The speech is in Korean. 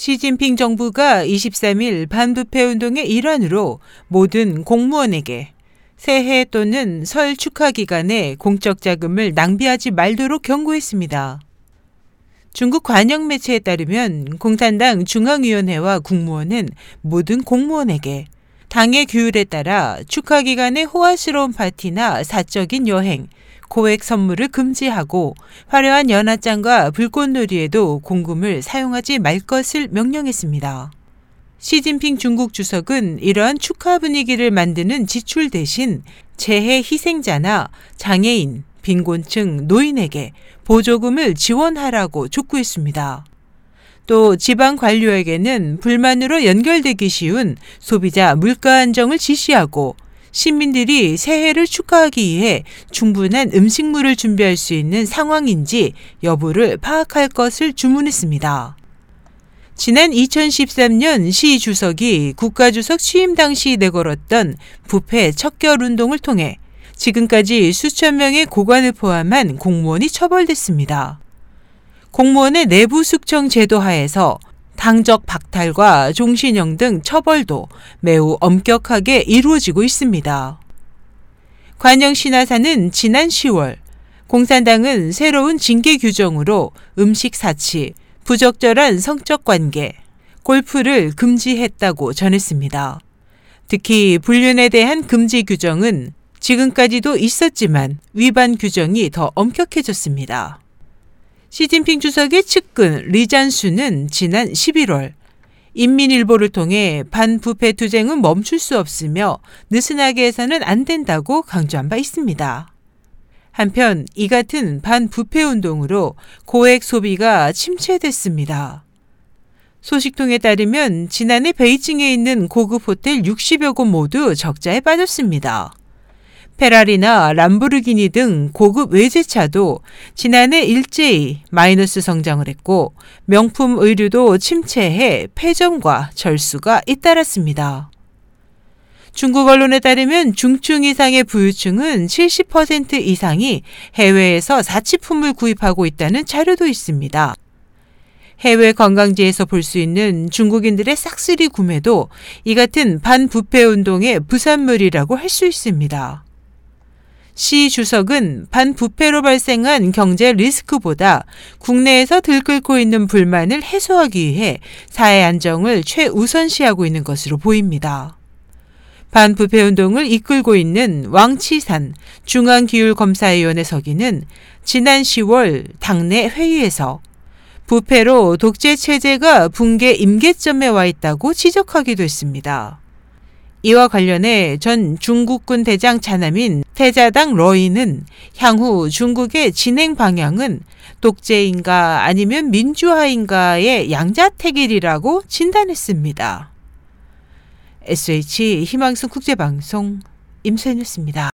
시진핑 정부가 23일 반부패 운동의 일환으로 모든 공무원에게 새해 또는 설 축하 기간에 공적 자금을 낭비하지 말도록 경고했습니다. 중국 관영 매체에 따르면 공산당 중앙위원회와 국무원은 모든 공무원에게 당의 규율에 따라 축하 기간에 호화스러운 파티나 사적인 여행, 고액 선물을 금지하고 화려한 연화장과 불꽃놀이에도 공금을 사용하지 말 것을 명령했습니다. 시진핑 중국 주석은 이러한 축하 분위기를 만드는 지출 대신 재해 희생자나 장애인, 빈곤층, 노인에게 보조금을 지원하라고 촉구했습니다. 또 지방 관료에게는 불만으로 연결되기 쉬운 소비자 물가 안정을 지시하고 시민들이 새해를 축하하기 위해 충분한 음식물을 준비할 수 있는 상황인지 여부를 파악할 것을 주문했습니다. 지난 2013년 시 주석이 국가주석 취임 당시 내걸었던 부패 척결 운동을 통해 지금까지 수천 명의 고관을 포함한 공무원이 처벌됐습니다. 공무원의 내부 숙청 제도 하에서 당적 박탈과 종신형 등 처벌도 매우 엄격하게 이루어지고 있습니다. 관영 신화사는 지난 10월 공산당은 새로운 징계 규정으로 음식 사치, 부적절한 성적 관계, 골프를 금지했다고 전했습니다. 특히 불륜에 대한 금지 규정은 지금까지도 있었지만 위반 규정이 더 엄격해졌습니다. 시진핑 주석의 측근 리잔수는 지난 11월 인민일보를 통해 반부패 투쟁은 멈출 수 없으며 느슨하게 해서는 안 된다고 강조한 바 있습니다. 한편 이 같은 반부패 운동으로 고액 소비가 침체됐습니다. 소식통에 따르면 지난해 베이징에 있는 고급 호텔 60여 곳 모두 적자에 빠졌습니다. 페라리나 람보르기니 등 고급 외제차도 지난해 일제히 마이너스 성장을 했고 명품 의류도 침체해 폐점과 절수가 잇따랐습니다. 중국 언론에 따르면 중증 이상의 부유층은 70% 이상이 해외에서 사치품을 구입하고 있다는 자료도 있습니다. 해외 관광지에서 볼 수 있는 중국인들의 싹쓸이 구매도 이 같은 반부패 운동의 부산물이라고 할 수 있습니다. 시 주석은 반부패로 발생한 경제 리스크보다 국내에서 들끓고 있는 불만을 해소하기 위해 사회 안정을 최우선시하고 있는 것으로 보입니다. 반부패 운동을 이끌고 있는 왕치산 중앙기율검사위원회 서기는 지난 10월 당내 회의에서 부패로 독재 체제가 붕괴 임계점에 와 있다고 지적하기도 했습니다. 이와 관련해 전 중국군 대장 차남인 태자당 러이는 향후 중국의 진행 방향은 독재인가 아니면 민주화인가의 양자택일이라고 진단했습니다. SH 희망성 국제방송 임소연이었습니다.